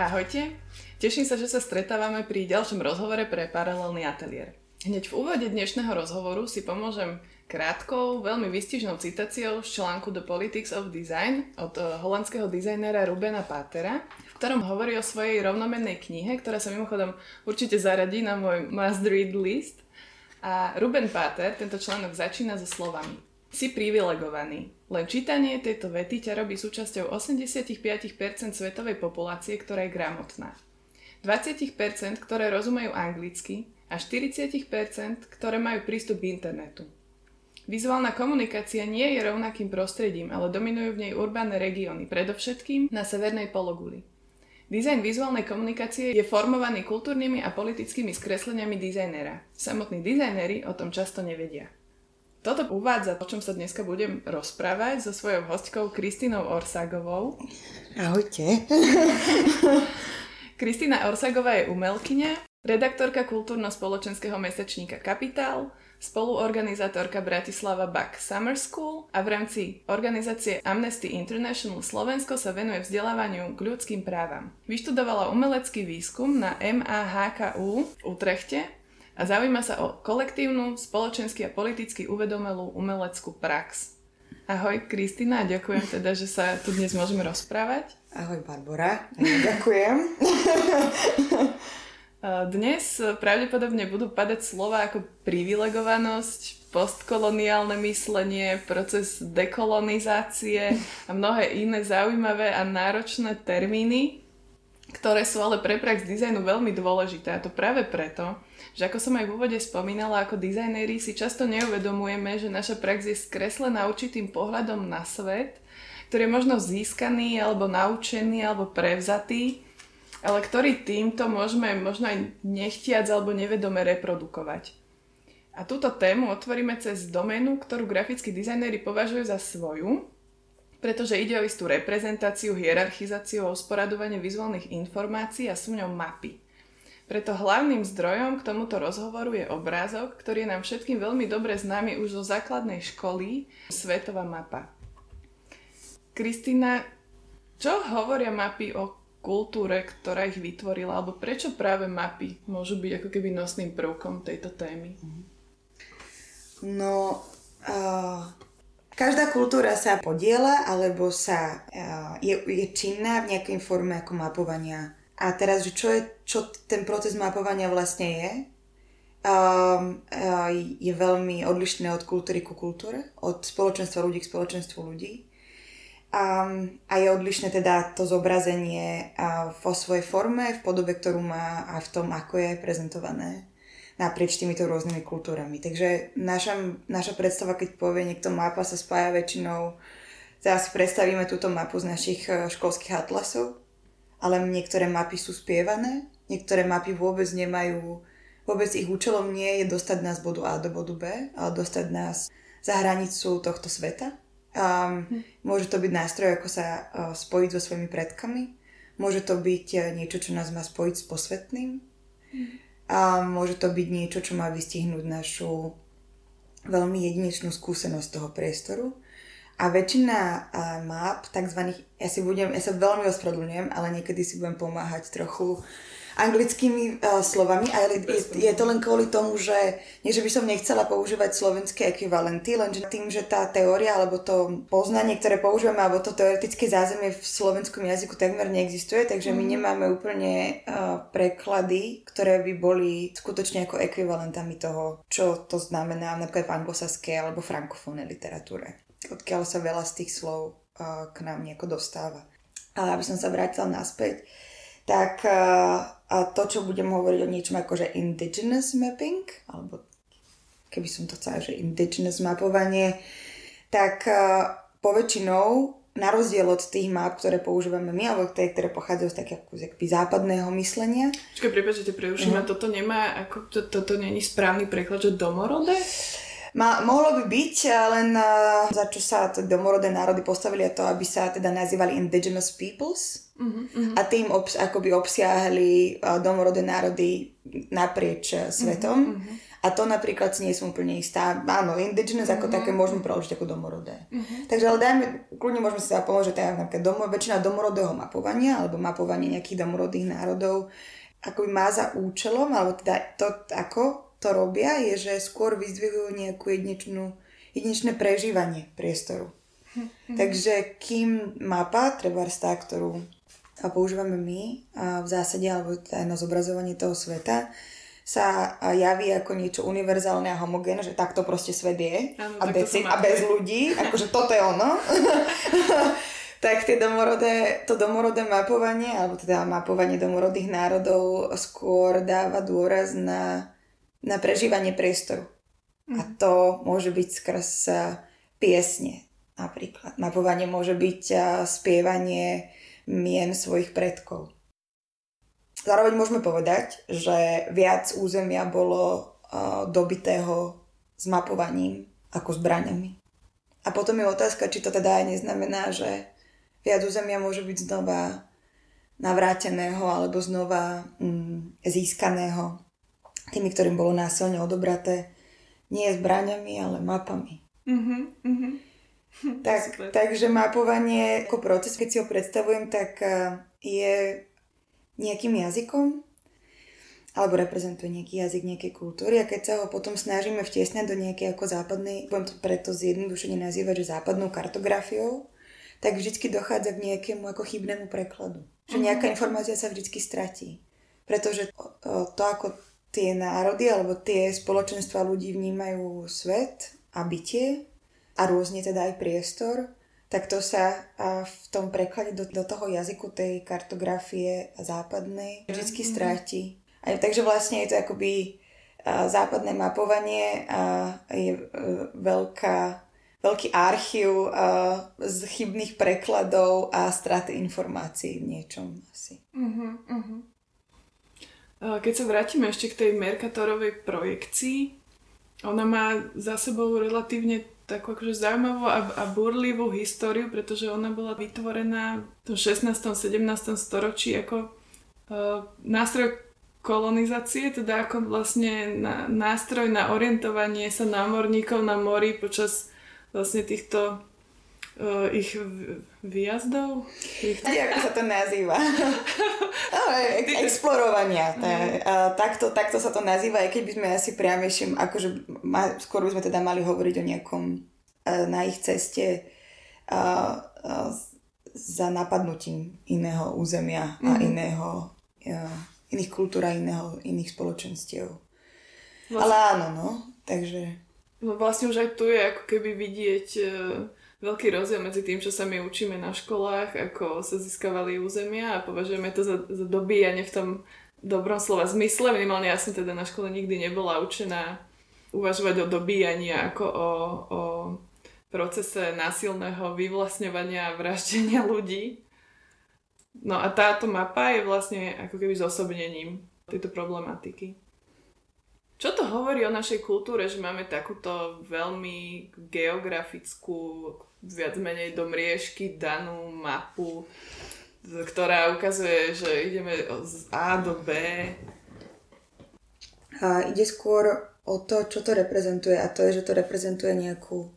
Ahojte, teším sa, že sa stretávame pri ďalšom rozhovore pre Paralelný ateliér. Hneď v úvode dnešného rozhovoru si pomôžem krátkou, veľmi vystižnou citáciou z článku The Politics of Design od eh, holandského dizajnera Rubena Patera, v ktorom hovorí o svojej rovnomennej knihe, ktorá sa mimochodom určite zaradí na môj must read list. A Ruben Pater tento článok začína so slovami. Si privilegovaný. Len čítanie tejto vety ťa robí súčasťou 85% svetovej populácie, ktorá je gramotná. 20%, ktoré rozumejú anglicky a 40%, ktoré majú prístup k internetu. Vizuálna komunikácia nie je rovnakým prostredím, ale dominujú v nej urbánne regióny, predovšetkým na severnej pologuli. Dizajn vizuálnej komunikácie je formovaný kultúrnymi a politickými skresleniami dizajnera. Samotní dizajneri o tom často nevedia. Toto uvádza, o čom sa dneska budem rozprávať so svojou hostkou Kristinou Orsagovou. Ahojte. Kristina Orsagová je umelkyňa, redaktorka kultúrno-spoločenského mesačníka Kapitál, spoluorganizátorka Bratislava Buck Summer School a v rámci organizácie Amnesty International Slovensko sa venuje vzdelávaniu k ľudským právam. Vyštudovala umelecký výskum na MAHKU v Utrechte a zaujíma sa o kolektívnu, spoločensky a politicky uvedomelú umeleckú prax. Ahoj Kristina, ďakujem teda, že sa tu dnes môžeme rozprávať. Ahoj Barbara, ďakujem. Dnes pravdepodobne budú padať slova ako privilegovanosť, postkoloniálne myslenie, proces dekolonizácie a mnohé iné zaujímavé a náročné termíny, ktoré sú ale pre prax dizajnu veľmi dôležité. A to práve preto, že ako som aj v úvode spomínala, ako dizajnéri si často neuvedomujeme, že naša prax je skreslená určitým pohľadom na svet, ktorý je možno získaný, alebo naučený, alebo prevzatý, ale ktorý týmto môžeme možno aj nechtiac alebo nevedome reprodukovať. A túto tému otvoríme cez doménu, ktorú grafickí dizajnéri považujú za svoju, pretože ide o istú reprezentáciu, hierarchizáciu a usporadovanie vizuálnych informácií a sú ňou mapy. Preto hlavným zdrojom k tomuto rozhovoru je obrázok, ktorý je nám všetkým veľmi dobre známy už zo základnej školy, Svetová mapa. Kristýna, čo hovoria mapy o kultúre, ktorá ich vytvorila, alebo prečo práve mapy môžu byť ako keby nosným prvkom tejto témy? No, uh, každá kultúra sa podiela, alebo sa uh, je, je činná v nejakej forme ako mapovania. A teraz, že čo, je, čo ten proces mapovania vlastne je, um, uh, je veľmi odlišné od kultúry ku kultúre, od spoločenstva ľudí k spoločenstvu ľudí. A, a je odlišné teda to zobrazenie vo svojej forme, v podobe, ktorú má a v tom, ako je prezentované naprieč týmito rôznymi kultúrami. Takže naša, naša predstava, keď povie niekto mapa, sa spája väčšinou, teraz si predstavíme túto mapu z našich e, školských atlasov, ale niektoré mapy sú spievané, niektoré mapy vôbec nemajú, vôbec ich účelom nie je dostať nás z bodu A do bodu B, ale dostať nás za hranicu tohto sveta Um, môže to byť nástroj, ako sa uh, spojiť so svojimi predkami. Môže to byť uh, niečo, čo nás má spojiť s posvetným. A môže to byť niečo, čo má vystihnúť našu veľmi jedinečnú skúsenosť toho priestoru. A väčšina map, takzvaných, ja, si budem, ja sa veľmi ospravedlňujem, ale niekedy si budem pomáhať trochu anglickými uh, slovami, ale je, je to len kvôli tomu, že nie, že by som nechcela používať slovenské ekvivalenty, lenže tým, že tá teória alebo to poznanie, ktoré používame, alebo to teoretické zázemie v slovenskom jazyku takmer neexistuje, takže my mhm. nemáme úplne uh, preklady, ktoré by boli skutočne ako ekvivalentami toho, čo to znamená napríklad v anglosaskej alebo frankofónnej literatúre, odkiaľ sa veľa z tých slov uh, k nám nejako dostáva. Ale aby som sa vrátila naspäť, tak a to, čo budem hovoriť o niečom ako že indigenous mapping, alebo keby som to chcela, že indigenous mapovanie, tak poväčšinou na rozdiel od tých map, ktoré používame my, alebo tie, ktoré pochádzajú z takého západného myslenia. Čiže prepáčte, preuším, uh-huh. toto nemá, ako, to, toto není správny preklad, že domorodé? Ma, mohlo by byť, len uh, za čo sa domorodé národy postavili a to, aby sa teda nazývali indigenous peoples. Uh-huh, A tým obs, akoby obsiahli uh, domorodé národy naprieč uh, svetom. Uh-huh, uh-huh. A to napríklad si nie som úplne istá. Áno, indigenous mm-hmm. ako také môžeme preložiť ako domorodé. Mm-hmm. Takže ale dajme, kľudne môžeme si pomôcť, že napríklad domo, väčšina domorodého mapovania alebo mapovanie nejakých domorodých národov akoby má za účelom, alebo teda to, ako to robia, je, že skôr vyzdvihujú nejakú jedinečnú, jedinečné prežívanie priestoru. Mm-hmm. Takže kým mapa, treba tá, ktorú používame my v zásade, alebo aj na zobrazovanie toho sveta, sa javí ako niečo univerzálne a homogénne, že takto proste svet je ano, a, deci, a bez ľudí, akože toto je ono. tak tie domorodé, to domorodé mapovanie, alebo teda mapovanie domorodých národov skôr dáva dôraz na, na prežívanie priestoru. Mm. A mhm. to môže byť skrz piesne napríklad. Mapovanie môže byť spievanie mien svojich predkov. Zároveň môžeme povedať, že viac územia bolo uh, dobitého s mapovaním ako zbraniami. A potom je otázka, či to teda aj neznamená, že viac územia môže byť znova navráteného alebo znova mm, získaného tými, ktorým bolo násilne odobraté nie zbraniami, ale mapami. Mm-hmm, mm-hmm. Tak, takže mapovanie ako proces, keď si ho predstavujem, tak je nejakým jazykom alebo reprezentuje nejaký jazyk nejakej kultúry a keď sa ho potom snažíme vtiesnať do nejakej ako západnej, budem to preto zjednodušene nazývať, že západnou kartografiou, tak vždy dochádza k nejakému ako chybnému prekladu. Že mhm. nejaká informácia sa vždy stratí. Pretože to, ako tie národy alebo tie spoločenstva ľudí vnímajú svet a bytie a rôzne teda aj priestor, tak to sa v tom preklade do, do toho jazyku tej kartografie západnej vždy mm-hmm. stráti. A, takže vlastne je to akoby západné mapovanie a je e, veľká, veľký archív z chybných prekladov a straty informácií v niečom asi. Uh-huh, uh-huh. Keď sa vrátime ešte k tej Mercatorovej projekcii, ona má za sebou relatívne takú akože zaujímavú a, a burlivú históriu, pretože ona bola vytvorená v 16. 17. storočí ako uh, nástroj kolonizácie, teda ako vlastne na, nástroj na orientovanie sa námorníkov na mori počas vlastne týchto uh, ich výjazdov? Ich... ako sa to nazýva. no, e- explorovania. Uh, takto, takto sa to nazýva, aj keď by sme asi priamejším, akože ma, skôr by sme teda mali hovoriť o nejakom uh, na ich ceste uh, uh, za napadnutím iného územia mm-hmm. a mhm. iného, uh, iných kultúr a iného, iných spoločenstiev. Vlastne... Ale áno, no, takže... No vlastne už aj tu je ako keby vidieť uh veľký rozdiel medzi tým, čo sa my učíme na školách, ako sa získavali územia a považujeme to za, za dobíjanie v tom dobrom slova zmysle. Minimálne ja som teda na škole nikdy nebola učená uvažovať o dobíjaní ako o, o procese násilného vyvlastňovania a vraždenia ľudí. No a táto mapa je vlastne ako keby zosobnením tejto problematiky. Čo to hovorí o našej kultúre, že máme takúto veľmi geografickú, viac menej do mriežky danú mapu, ktorá ukazuje, že ideme z A do B? A ide skôr o to, čo to reprezentuje a to je, že to reprezentuje nejakú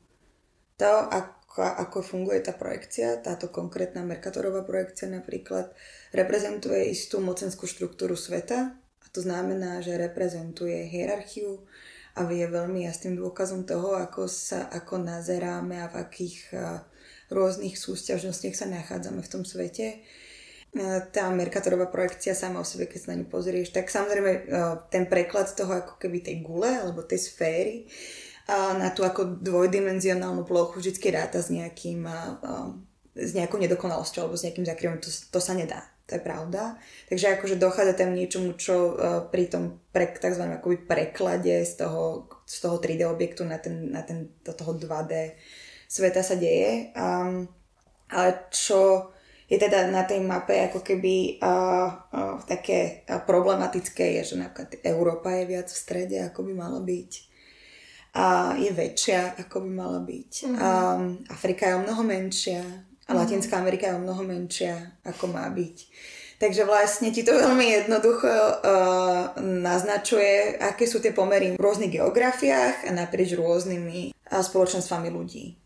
to, ako, ako funguje tá projekcia, táto konkrétna Mercatorová projekcia napríklad, reprezentuje istú mocenskú štruktúru sveta, to znamená, že reprezentuje hierarchiu a je veľmi jasným dôkazom toho, ako sa ako nazeráme a v akých rôznych súťažnostiach sa nachádzame v tom svete. Tá Mercatorová projekcia sama o sebe, keď sa na ňu pozrieš, tak samozrejme ten preklad toho ako keby tej gule alebo tej sféry na tú ako dvojdimenzionálnu plochu vždy ráta s nejakým s nejakou nedokonalosťou alebo s nejakým zakryvom, to, to sa nedá to je pravda. Takže akože dochádza tam niečomu, čo uh, pri tom pre, tzv. Akoby preklade z toho, z toho 3D objektu na, ten, na ten, do toho 2D sveta sa deje. Um, ale čo je teda na tej mape ako keby uh, uh, také uh, problematické je, že napríklad Európa je viac v strede, ako by malo byť. A je väčšia, ako by mala byť. Mm-hmm. Um, Afrika je o mnoho menšia, a Latinská Amerika je o mnoho menšia, ako má byť. Takže vlastne ti to veľmi jednoducho uh, naznačuje, aké sú tie pomery v rôznych geografiách a naprieč rôznymi uh, spoločenstvami ľudí.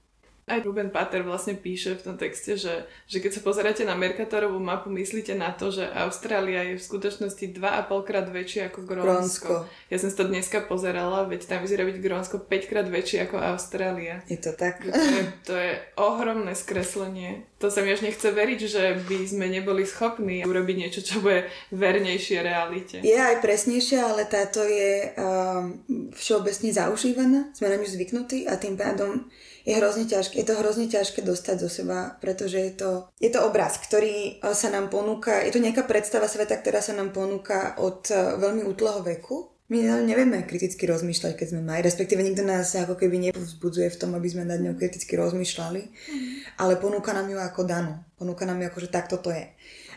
Aj Ruben Pater vlastne píše v tom texte, že, že keď sa pozeráte na Mercatorovú mapu, myslíte na to, že Austrália je v skutočnosti 2,5 krát väčšie ako Grónsko. Ja som to dneska pozerala, veď tam vyzerá byť Grónsko 5 krát väčšie ako Austrália. Je to tak? To je, to je ohromné skreslenie. To sa mi až nechce veriť, že by sme neboli schopní urobiť niečo, čo bude vernejšie realite. Je aj presnejšia, ale táto je um, všeobecne zaužívaná, sme na ňu zvyknutí a tým pádom je hrozne ťažké, je to hrozne ťažké dostať zo seba, pretože je to, je to obraz, ktorý e, sa nám ponúka, je to nejaká predstava sveta, ktorá sa nám ponúka od e, veľmi útleho veku. My nevieme kriticky rozmýšľať, keď sme mali, respektíve nikto nás ako keby nepovzbudzuje v tom, aby sme nad ňou kriticky rozmýšľali, mm. ale ponúka nám ju ako danú. Ponúka nám ju ako, že takto to je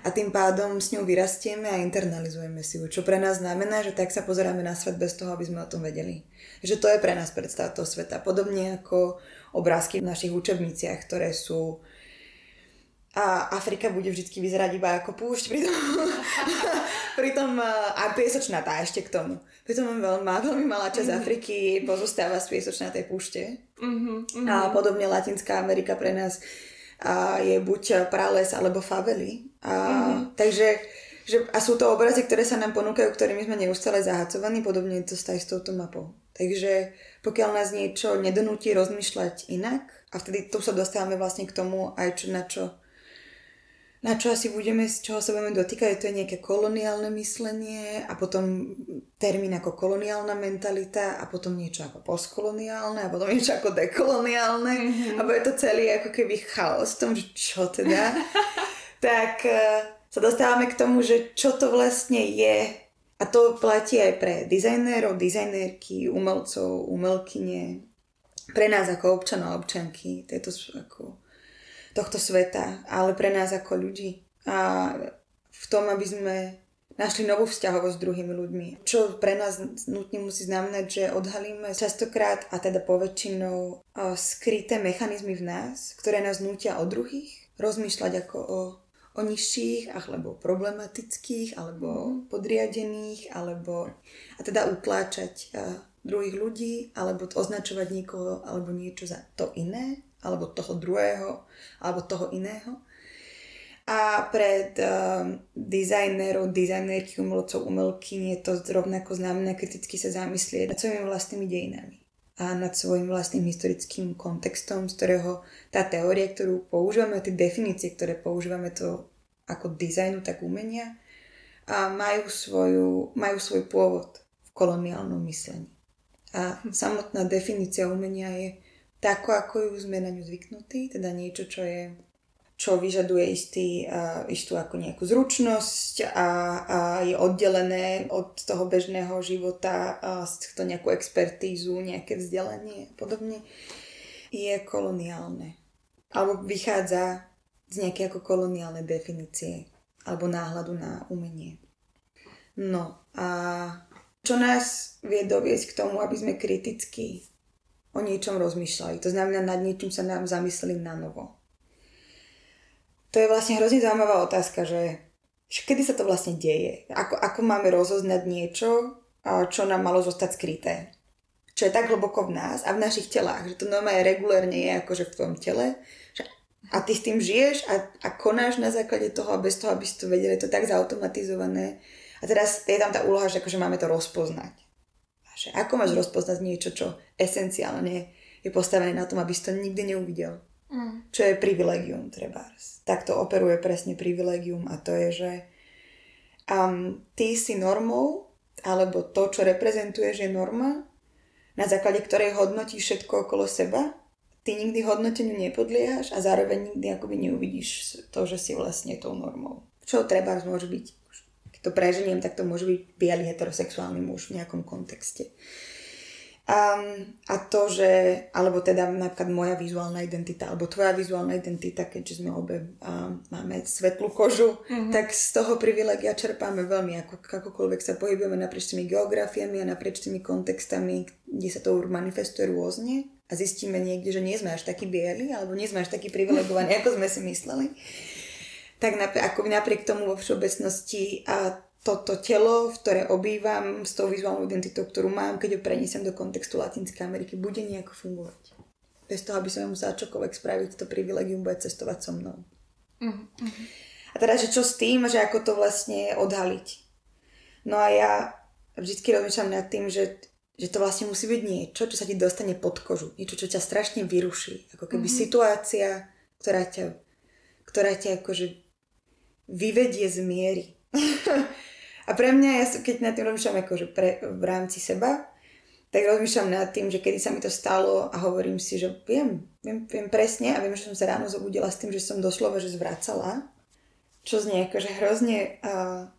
a tým pádom s ňou vyrastieme a internalizujeme si ju, čo pre nás znamená, že tak sa pozeráme na svet bez toho, aby sme o tom vedeli. Že to je pre nás predstava toho sveta. Podobne ako obrázky v našich učebniciach, ktoré sú a Afrika bude vždy vyzerať iba ako púšť, pritom, pritom a piesočnatá ešte k tomu. Pritom veľmi, veľmi malá časť mm-hmm. Afriky pozostáva z piesočnatej púšte. Mm-hmm. A podobne Latinská Amerika pre nás a je buď prales alebo favely. A, mm-hmm. Takže že, a sú to obrazy, ktoré sa nám ponúkajú, ktorými sme neustále zahacovaní, podobne je to aj s touto mapou. Takže pokiaľ nás niečo nedonúti rozmýšľať inak, a vtedy tu sa dostávame vlastne k tomu aj čo, na čo na čo asi budeme, z čoho sa budeme dotýkať, to je nejaké koloniálne myslenie a potom termín ako koloniálna mentalita a potom niečo ako postkoloniálne a potom niečo ako dekoloniálne mm-hmm. a bude to celý ako keby chaos v tom, že čo teda. tak uh, sa dostávame k tomu, že čo to vlastne je a to platí aj pre dizajnérov, dizajnérky, umelcov, umelkyne, pre nás ako občanov a občanky tieto ako tohto sveta, ale pre nás ako ľudí. A v tom, aby sme našli novú vzťahovosť s druhými ľuďmi. Čo pre nás nutne musí znamenať, že odhalíme častokrát a teda poväčšinou skryté mechanizmy v nás, ktoré nás nutia o druhých rozmýšľať ako o o nižších, alebo problematických, alebo mhm. podriadených, alebo a teda utláčať uh, druhých ľudí, alebo označovať niekoho alebo niečo za to iné, alebo toho druhého, alebo toho iného. A pred uh, dizajnerov, dizajnerky, umelcov, umelkyň je to rovnako znamená kriticky sa zamyslieť nad svojimi vlastnými dejinami a nad svojim vlastným historickým kontextom, z ktorého tá teória, ktorú používame, tie definície, ktoré používame to ako dizajnu, tak umenia, a majú, svoju, majú svoj pôvod v koloniálnom myslení. A samotná definícia umenia je tako, ako ju sme na ňu zvyknutí, teda niečo, čo je čo vyžaduje istý, uh, istú ako nejakú zručnosť a, a je oddelené od toho bežného života a to nejakú expertízu, nejaké vzdelanie a podobne, je koloniálne. Alebo vychádza z nejaké ako koloniálne definície alebo náhľadu na umenie. No a čo nás vie doviesť k tomu, aby sme kriticky o niečom rozmýšľali. To znamená, nad niečím sa nám zamysleli na novo to je vlastne hrozne zaujímavá otázka, že, kedy sa to vlastne deje? Ako, ako máme rozoznať niečo, čo nám malo zostať skryté? Čo je tak hlboko v nás a v našich telách, že to normálne regulérne je akože v tvojom tele. Že, a ty s tým žiješ a, a konáš na základe toho a bez toho, aby si to vedeli, to je tak zautomatizované. A teraz je tam tá úloha, že akože máme to rozpoznať. A že ako máš rozpoznať niečo, čo esenciálne je postavené na tom, aby si to nikdy neuvidel. Mm. Čo je privilegium, trebárs. Takto operuje presne privilegium a to je, že um, ty si normou, alebo to, čo reprezentuješ, je norma, na základe ktorej hodnotíš všetko okolo seba, ty nikdy hodnoteniu nepodliehaš a zároveň nikdy akoby neuvidíš to, že si vlastne tou normou. Čo treba môže byť, keď to preženiem, tak to môže byť biely heterosexuálny muž v nejakom kontexte. Um, a to, že, alebo teda napríklad moja vizuálna identita, alebo tvoja vizuálna identita, keďže sme obe um, máme svetlú kožu, mm-hmm. tak z toho privilegia čerpáme veľmi, ako, akokoľvek sa pohybujeme naprieč tými geografiami a naprieč tými kontextami, kde sa to manifestuje rôzne a zistíme niekde, že nie sme až takí bieli, alebo nie sme až takí privilegovaní, ako sme si mysleli tak ako napriek tomu vo všeobecnosti a toto telo, v ktoré obývam s tou vizuálnou identitou, ktorú mám, keď ho prenesem do kontextu Latinskej Ameriky, bude nejako fungovať. Bez toho, aby som musela čokoľvek spraviť, to privilegium bude cestovať so mnou. Mm-hmm. A teda, že čo s tým, že ako to vlastne odhaliť. No a ja vždy rozmýšľam nad tým, že, že to vlastne musí byť niečo, čo sa ti dostane pod kožu. Niečo, čo ťa strašne vyruší. Ako keby mm-hmm. situácia, ktorá ťa, ktorá ťa akože vyvedie z miery. a pre mňa, ja, keď nad tým rozmýšľam akože pre, v rámci seba, tak rozmýšľam nad tým, že kedy sa mi to stalo a hovorím si, že viem, viem, viem presne a viem, že som sa ráno zobudila s tým, že som doslova, že zvracala, čo znie akože hrozne, uh,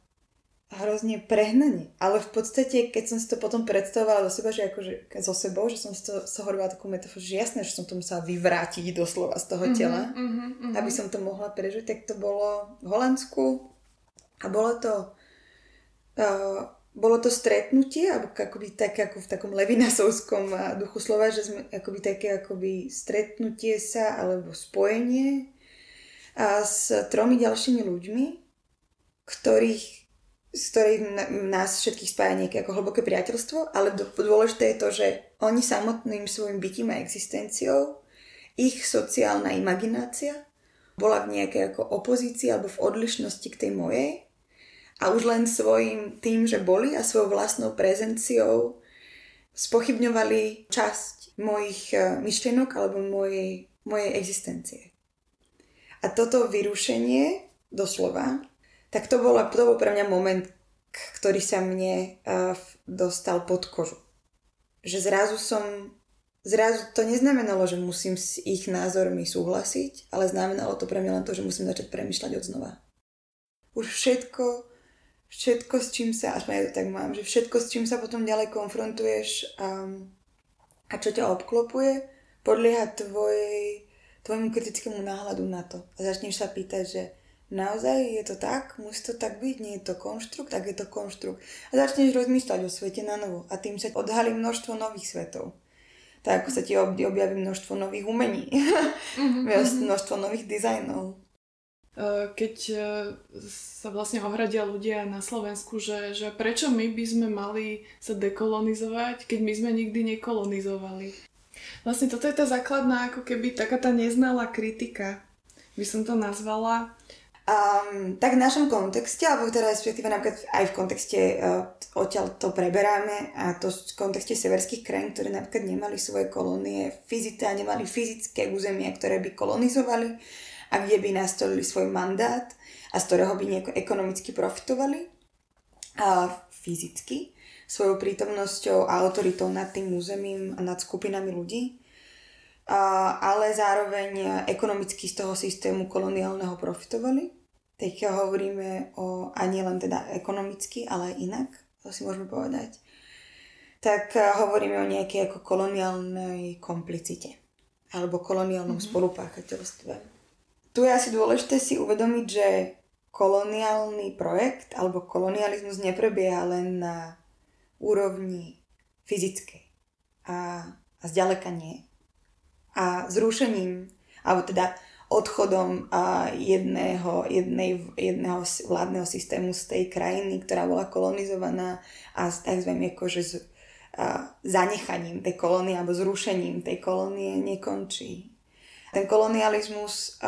hrozne prehnanie. Ale v podstate, keď som si to potom predstavovala do seba, že akože so sebou, že som si to so hovorila takú metaforu, že jasné, že som to musela vyvrátiť doslova z toho mhm, tela, mm-hmm, mm-hmm. aby som to mohla prežiť, tak to bolo v Holandsku a bolo to bolo to stretnutie, alebo akoby také ako v takom levinasovskom duchu slova, že sme akoby také akoby stretnutie sa alebo spojenie a s tromi ďalšími ľuďmi, ktorých, z ktorých nás všetkých spája nejaké ako hlboké priateľstvo, ale dôležité je to, že oni samotným svojim bytím a existenciou, ich sociálna imaginácia bola v nejakej ako opozícii alebo v odlišnosti k tej mojej a už len svojim tým, že boli a svojou vlastnou prezenciou spochybňovali časť mojich e, myšlienok alebo mojej, mojej existencie. A toto vyrušenie, doslova, tak to bol, to bol pre mňa moment, ktorý sa mne uh, dostal pod kožu. Že zrazu som, zrazu to neznamenalo, že musím s ich názormi súhlasiť, ale znamenalo to pre mňa len to, že musím začať premyšľať od znova. Už všetko, všetko, s čím sa, aspoň ja to tak mám, že všetko, s čím sa potom ďalej konfrontuješ um, a čo ťa obklopuje, podlieha tvojej, tvojmu kritickému náhľadu na to. A začneš sa pýtať, že naozaj je to tak, musí to tak byť, nie je to konštrukt, tak je to konštrukt. A začneš rozmýšľať o svete na novo a tým sa odhalí množstvo nových svetov. Tak ako sa ti objaví množstvo nových umení, mm-hmm. množstvo nových dizajnov. Eh, keď eh, sa vlastne ohradia ľudia na Slovensku, že, že prečo my by sme mali sa dekolonizovať, keď my sme nikdy nekolonizovali. Vlastne toto je tá základná, ako keby taká tá neznalá kritika, by som to nazvala. Um, tak v našom kontexte, alebo teda respektíve napríklad aj v kontexte uh, odtiaľ to preberáme a to v kontexte severských krajín, ktoré napríklad nemali svoje kolónie fyzické a nemali fyzické územia, ktoré by kolonizovali, a kde by nastolili svoj mandát a z ktorého by nejako ekonomicky profitovali a fyzicky svojou prítomnosťou a autoritou nad tým územím a nad skupinami ľudí, a, ale zároveň ekonomicky z toho systému koloniálneho profitovali. Teď hovoríme o, a nie len teda ekonomicky, ale aj inak, to si môžeme povedať, tak hovoríme o nejakej ako koloniálnej komplicite alebo koloniálnom mm-hmm. spolupáchateľstve tu je asi dôležité si uvedomiť, že koloniálny projekt alebo kolonializmus neprebieha len na úrovni fyzickej a, a zďaleka nie. A zrušením, alebo teda odchodom jedného, jednej, jedného vládneho systému z tej krajiny, ktorá bola kolonizovaná a s tzv. akože z, a, zanechaním tej kolónie alebo zrušením tej kolónie nekončí. Ten kolonializmus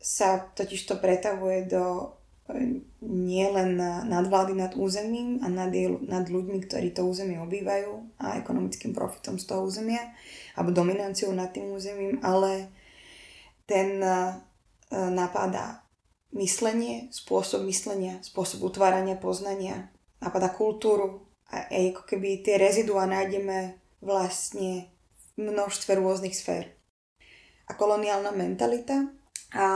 sa totiž to pretavuje do nielen nadvlády nad územím a nad, nad ľuďmi, ktorí to územie obývajú a ekonomickým profitom z toho územia alebo dominanciou nad tým územím, ale ten napadá myslenie, spôsob myslenia, spôsob utvárania poznania, napadá kultúru a ako keby tie rezidua nájdeme vlastne v množstve rôznych sfér a koloniálna mentalita. A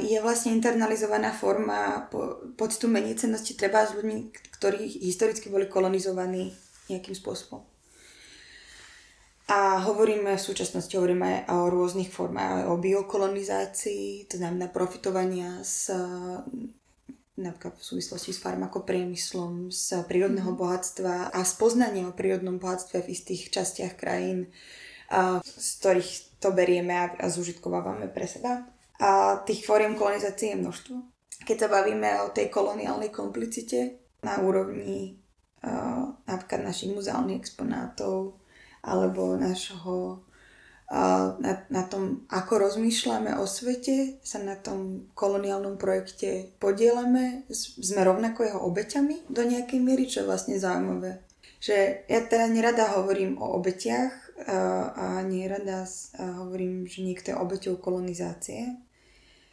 je vlastne internalizovaná forma po, pocitu menícenosti treba s ľuďmi, ktorí historicky boli kolonizovaní nejakým spôsobom. A hovoríme v súčasnosti hovoríme aj o rôznych formách, o biokolonizácii, to znamená profitovania z napríklad v súvislosti s farmakopriemyslom, z prírodného mm-hmm. bohatstva a spoznanie o prírodnom bohatstve v istých častiach krajín, z ktorých to berieme a, zužitkovávame pre seba. A tých fóriem kolonizácie je množstvo. keď sa bavíme o tej koloniálnej komplicite na úrovni uh, napríklad našich muzeálnych exponátov alebo našho na, na tom, ako rozmýšľame o svete, sa na tom koloniálnom projekte podielame, sme rovnako jeho obeťami do nejakej miery, čo je vlastne zaujímavé. Že ja teda nerada hovorím o obetiach a, nerada hovorím, že niekto je obeťou kolonizácie,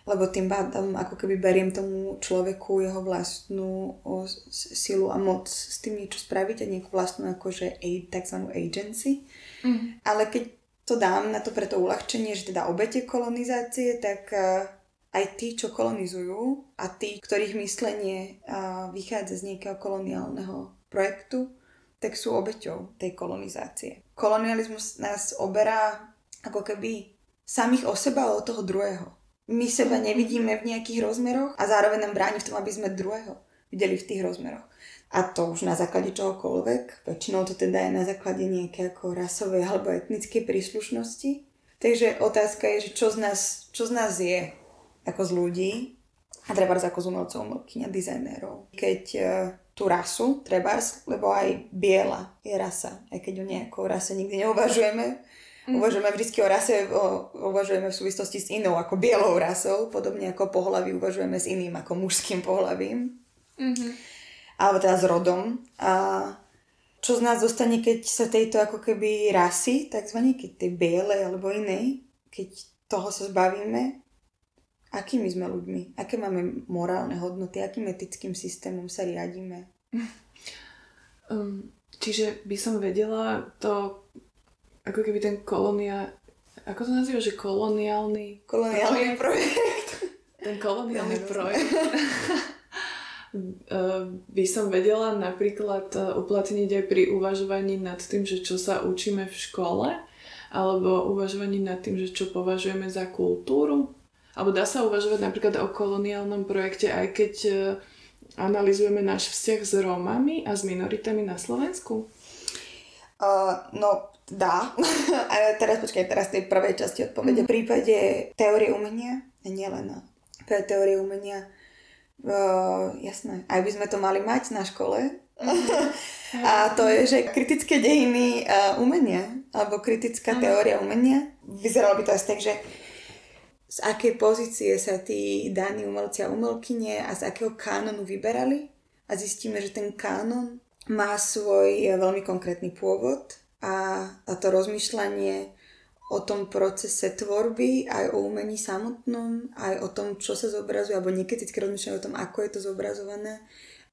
lebo tým pádom ako keby beriem tomu človeku jeho vlastnú silu a moc s tým niečo spraviť a nejakú vlastnú akože tzv. agency. Mm. Ale keď to dám na to preto uľahčenie, že teda obete kolonizácie, tak aj tí, čo kolonizujú a tí, ktorých myslenie vychádza z nejakého koloniálneho projektu, tak sú obeťou tej kolonizácie. Kolonializmus nás oberá ako keby samých o seba a od toho druhého. My seba nevidíme v nejakých rozmeroch a zároveň nám bráni v tom, aby sme druhého videli v tých rozmeroch. A to už na základe čohokoľvek. Väčšinou to teda je na základe nejakej ako rasovej alebo etnickej príslušnosti. Takže otázka je, že čo z nás, čo z nás je ako z ľudí a treba ako z umelcov, umelkyň a dizajnérov. Keď uh, tú rasu, treba, lebo aj biela je rasa, aj keď o nejakou rase nikdy neuvažujeme. Mm. Uvažujeme vždy o rase, o, uvažujeme v súvislosti s inou ako bielou rasou, podobne ako pohlavy uvažujeme s iným ako mužským pohlavím. Mm-hmm alebo teda s rodom. A čo z nás zostane, keď sa tejto ako keby rasy, takzvané, keď tej bielej alebo inej, keď toho sa zbavíme, akými sme ľuďmi, aké máme morálne hodnoty, akým etickým systémom sa riadíme. Um, čiže by som vedela to, ako keby ten kolonia, ako to nazýva, že koloniálny... Koloniálny projekt. projekt. Ten koloniálny projekt. by som vedela napríklad e, uplatniť aj pri uvažovaní nad tým, že čo sa učíme v škole, alebo uvažovaní nad tým, že čo považujeme za kultúru. Alebo dá sa uvažovať napríklad o koloniálnom projekte, aj keď e, analizujeme náš vzťah s Rómami a s minoritami na Slovensku? Uh, no, dá. a teraz počkaj, teraz tej prvej časti odpovede. Mm. V prípade teórie umenia, nielen teórie umenia, Uh, jasné, aj by sme to mali mať na škole. Mm-hmm. a to je, že kritické dejiny uh, umenia, alebo kritická mm-hmm. teória umenia. Vyzeralo by to asi tak, že z akej pozície sa tí daní umelci a umelkyne a z akého kánonu vyberali a zistíme, že ten kánon má svoj eh, veľmi konkrétny pôvod a, a to rozmýšľanie o tom procese tvorby, aj o umení samotnom, aj o tom, čo sa zobrazuje, alebo niekedy rozmýšľajú o tom, ako je to zobrazované,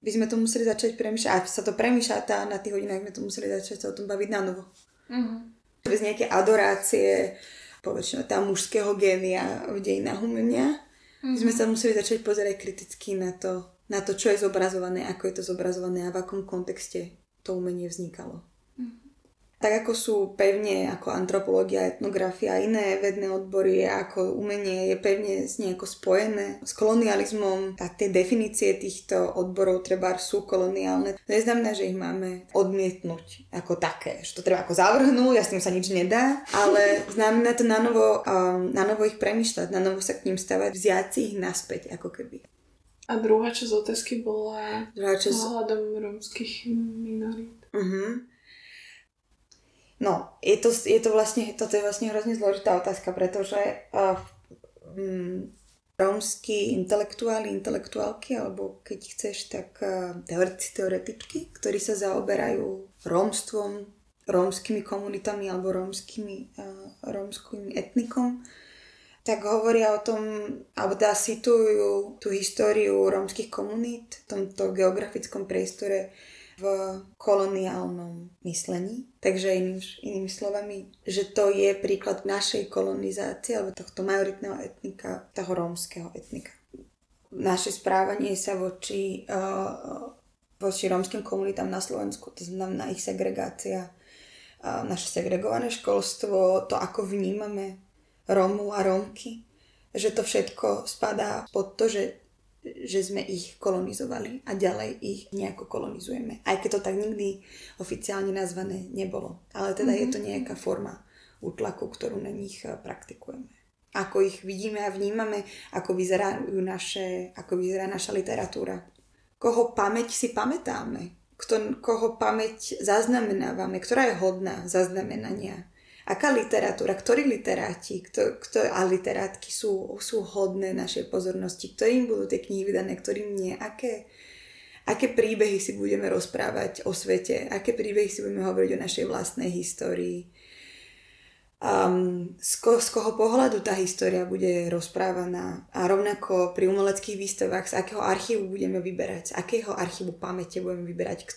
by sme to museli začať premýšľať. A sa to premýšľa tá, na tých hodinách sme to museli začať sa o tom baviť na novo. Mm-hmm. Bez nejaké adorácie, poväčšinou tam mužského génia v dejinách umenia, mm-hmm. sme sa museli začať pozerať kriticky na to, na to, čo je zobrazované, ako je to zobrazované a v akom kontexte to umenie vznikalo tak ako sú pevne ako antropológia, etnografia a iné vedné odbory, ako umenie je pevne s nejako spojené s kolonializmom, tak tie definície týchto odborov treba sú koloniálne. To neznamená, že ich máme odmietnúť ako také, že to treba ako zavrhnúť a s tým sa nič nedá, ale znamená to na novo, um, na novo ich premyšľať, na novo sa k ním stavať, vziať si ich naspäť ako keby. A druhá časť otázky bola druhá časť... ohľadom rómskych minorít. Uh-huh. No, je to, je to vlastne, toto je vlastne hrozne zložitá otázka, pretože uh, um, rómsky intelektuáli, intelektuálky, alebo keď chceš, tak uh, teoretici, teoretičky, ktorí sa zaoberajú rómstvom, rómskymi komunitami alebo rómskymi, uh, rómským etnikom, tak hovoria o tom, alebo teda situujú tú históriu rómskych komunít v tomto geografickom priestore v koloniálnom myslení. Takže iným, inými slovami, že to je príklad našej kolonizácie alebo tohto majoritného etnika, toho rómskeho etnika. Naše správanie sa voči, uh, voči rómskym komunitám na Slovensku, to znamená ich segregácia, uh, naše segregované školstvo, to ako vnímame Rómu a Rómky, že to všetko spadá pod to, že že sme ich kolonizovali a ďalej ich nejako kolonizujeme. Aj keď to tak nikdy oficiálne nazvané nebolo. Ale teda mm-hmm. je to mhm. nejaká forma útlaku, ktorú na nich eh, praktikujeme. ako ich vidíme a vnímame, ako vyzerá, naše, ako vyzerá naša literatúra. Koho pamäť si pamätáme, kto, koho pamäť zaznamenávame, ktorá je hodná zaznamenania. Aká literatúra, ktorí literáti? Kto, kto, a literátky sú, sú hodné našej pozornosti, ktorým budú tie knihy vydané, ktorým nie, aké, aké príbehy si budeme rozprávať o svete, aké príbehy si budeme hovoriť o našej vlastnej histórii. Um, z, ko, z koho pohľadu tá história bude rozprávaná? A rovnako pri umeleckých výstavách z akého archívu budeme vyberať, z akého archívu pamäte budeme vyberať,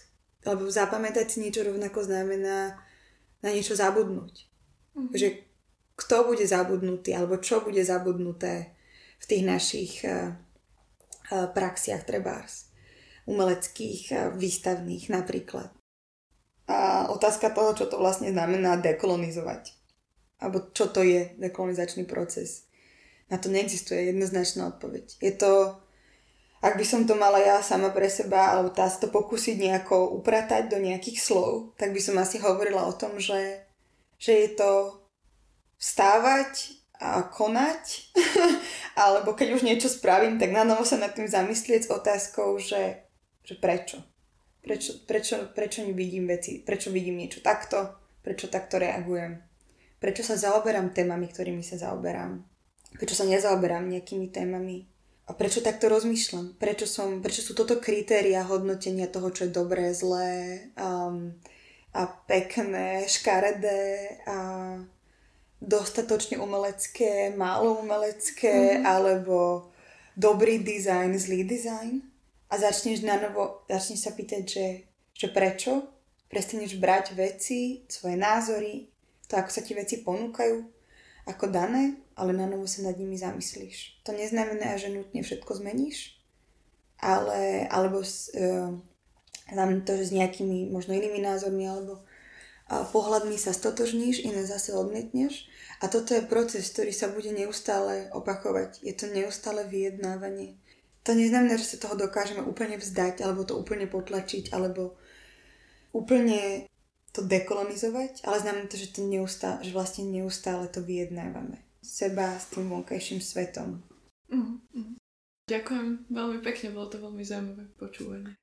lebo zapamätať si niečo rovnako znamená na niečo zabudnúť. Mm-hmm. Že kto bude zabudnutý alebo čo bude zabudnuté v tých našich uh, praxiach trebárs umeleckých, uh, výstavných napríklad. A otázka toho, čo to vlastne znamená dekolonizovať alebo čo to je dekolonizačný proces. Na to neexistuje jednoznačná odpoveď. Je to, ak by som to mala ja sama pre seba, alebo tá to pokúsiť nejako upratať do nejakých slov, tak by som asi hovorila o tom, že, že je to vstávať a konať, alebo keď už niečo spravím, tak na novo sa nad tým zamyslieť s otázkou, že, že prečo? Prečo, prečo, prečo vidím veci, prečo vidím niečo takto, prečo takto reagujem prečo sa zaoberám témami, ktorými sa zaoberám. Prečo sa nezaoberám nejakými témami. A prečo takto rozmýšľam? Prečo, som, prečo sú toto kritéria hodnotenia toho, čo je dobré, zlé um, a pekné, škaredé a dostatočne umelecké, málo umelecké, mm. alebo dobrý dizajn, zlý dizajn. A začneš na novo, začneš sa pýtať, že, že prečo? Prestaneš brať veci, svoje názory, to, ako sa ti veci ponúkajú ako dané, ale na novo sa nad nimi zamyslíš. To neznamená, že nutne všetko zmeníš, ale, alebo uh, znamená to, že s nejakými možno inými názormi alebo pohľadmi sa stotožníš, iné zase odmietneš. A toto je proces, ktorý sa bude neustále opakovať. Je to neustále vyjednávanie. To neznamená, že sa toho dokážeme úplne vzdať, alebo to úplne potlačiť, alebo úplne to dekolonizovať, ale znamená to, že, to neustále, že vlastne neustále to vyjednávame. Seba s tým vonkajším svetom. Mm-hmm. Ďakujem veľmi pekne, bolo to veľmi zaujímavé počúvanie.